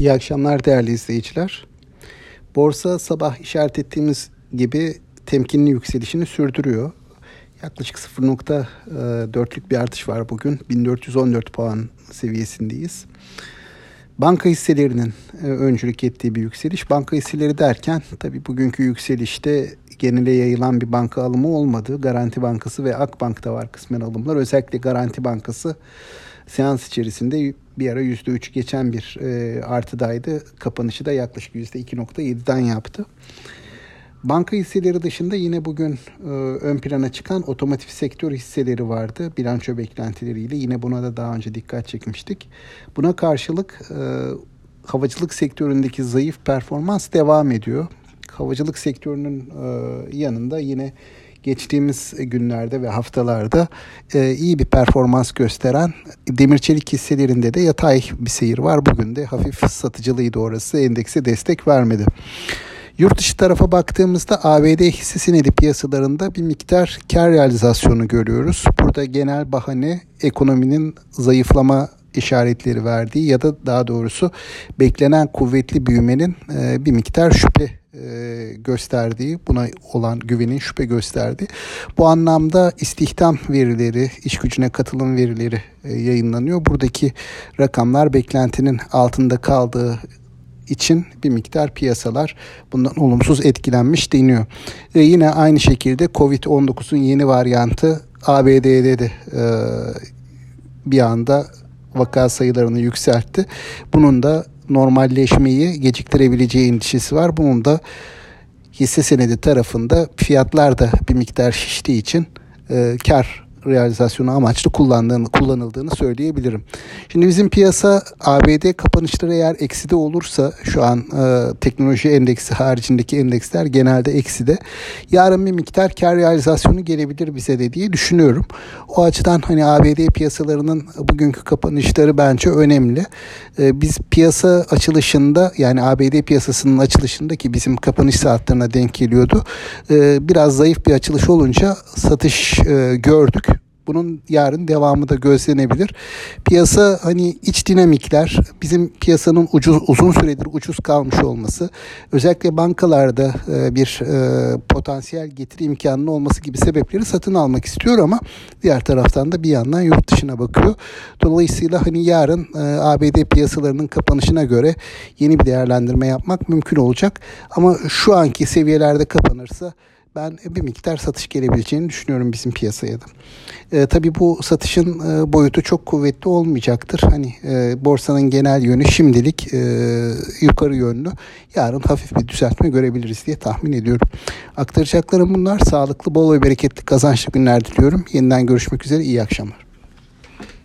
İyi akşamlar değerli izleyiciler. Borsa sabah işaret ettiğimiz gibi temkinli yükselişini sürdürüyor. Yaklaşık 0.4'lük bir artış var bugün. 1414 puan seviyesindeyiz. Banka hisselerinin e, öncülük ettiği bir yükseliş. Banka hisseleri derken tabii bugünkü yükselişte genele yayılan bir banka alımı olmadı. Garanti Bankası ve Akbank'ta var kısmen alımlar. Özellikle Garanti Bankası seans içerisinde bir ara %3 geçen bir e, artıdaydı. Kapanışı da yaklaşık %2.7'den yaptı. Banka hisseleri dışında yine bugün e, ön plana çıkan otomotiv sektör hisseleri vardı. Bilanço beklentileriyle yine buna da daha önce dikkat çekmiştik. Buna karşılık e, havacılık sektöründeki zayıf performans devam ediyor. Havacılık sektörünün e, yanında yine geçtiğimiz günlerde ve haftalarda e, iyi bir performans gösteren demir çelik hisselerinde de yatay bir seyir var. Bugün de hafif satıcılıydı orası endekse destek vermedi. Yurt dışı tarafa baktığımızda ABD hisse senedi piyasalarında bir miktar kar realizasyonu görüyoruz. Burada genel bahane ekonominin zayıflama işaretleri verdiği ya da daha doğrusu beklenen kuvvetli büyümenin e, bir miktar şüphe e, gösterdiği, buna olan güvenin şüphe gösterdiği. Bu anlamda istihdam verileri, iş gücüne katılım verileri e, yayınlanıyor. Buradaki rakamlar beklentinin altında kaldığı için bir miktar piyasalar bundan olumsuz etkilenmiş deniyor. E, yine aynı şekilde Covid-19'un yeni varyantı ABD'de de e, bir anda vaka sayılarını yükseltti. Bunun da normalleşmeyi geciktirebileceği endişesi var. Bunun da hisse senedi tarafında fiyatlar da bir miktar şiştiği için e, kar realizasyonu amaçlı kullandığını, kullanıldığını söyleyebilirim. Şimdi bizim piyasa ABD kapanışları eğer ekside olursa şu an e, teknoloji endeksi haricindeki endeksler genelde ekside. Yarın bir miktar kar realizasyonu gelebilir bize de diye düşünüyorum. O açıdan hani ABD piyasalarının bugünkü kapanışları bence önemli. E, biz piyasa açılışında yani ABD piyasasının açılışında ki bizim kapanış saatlerine denk geliyordu. E, biraz zayıf bir açılış olunca satış e, gördük. Bunun yarın devamı da gözlenebilir. Piyasa hani iç dinamikler, bizim piyasanın ucuz uzun süredir ucuz kalmış olması, özellikle bankalarda e, bir e, potansiyel getiri imkanının olması gibi sebepleri satın almak istiyor ama diğer taraftan da bir yandan yurt dışına bakıyor. Dolayısıyla hani yarın e, ABD piyasalarının kapanışına göre yeni bir değerlendirme yapmak mümkün olacak. Ama şu anki seviyelerde kapanırsa ben bir miktar satış gelebileceğini düşünüyorum bizim piyasaya da. E, tabii bu satışın e, boyutu çok kuvvetli olmayacaktır. Hani e, borsanın genel yönü şimdilik e, yukarı yönlü. Yarın hafif bir düzeltme görebiliriz diye tahmin ediyorum. Aktaracaklarım bunlar. Sağlıklı, bol ve bereketli kazançlı günler diliyorum. Yeniden görüşmek üzere. İyi akşamlar.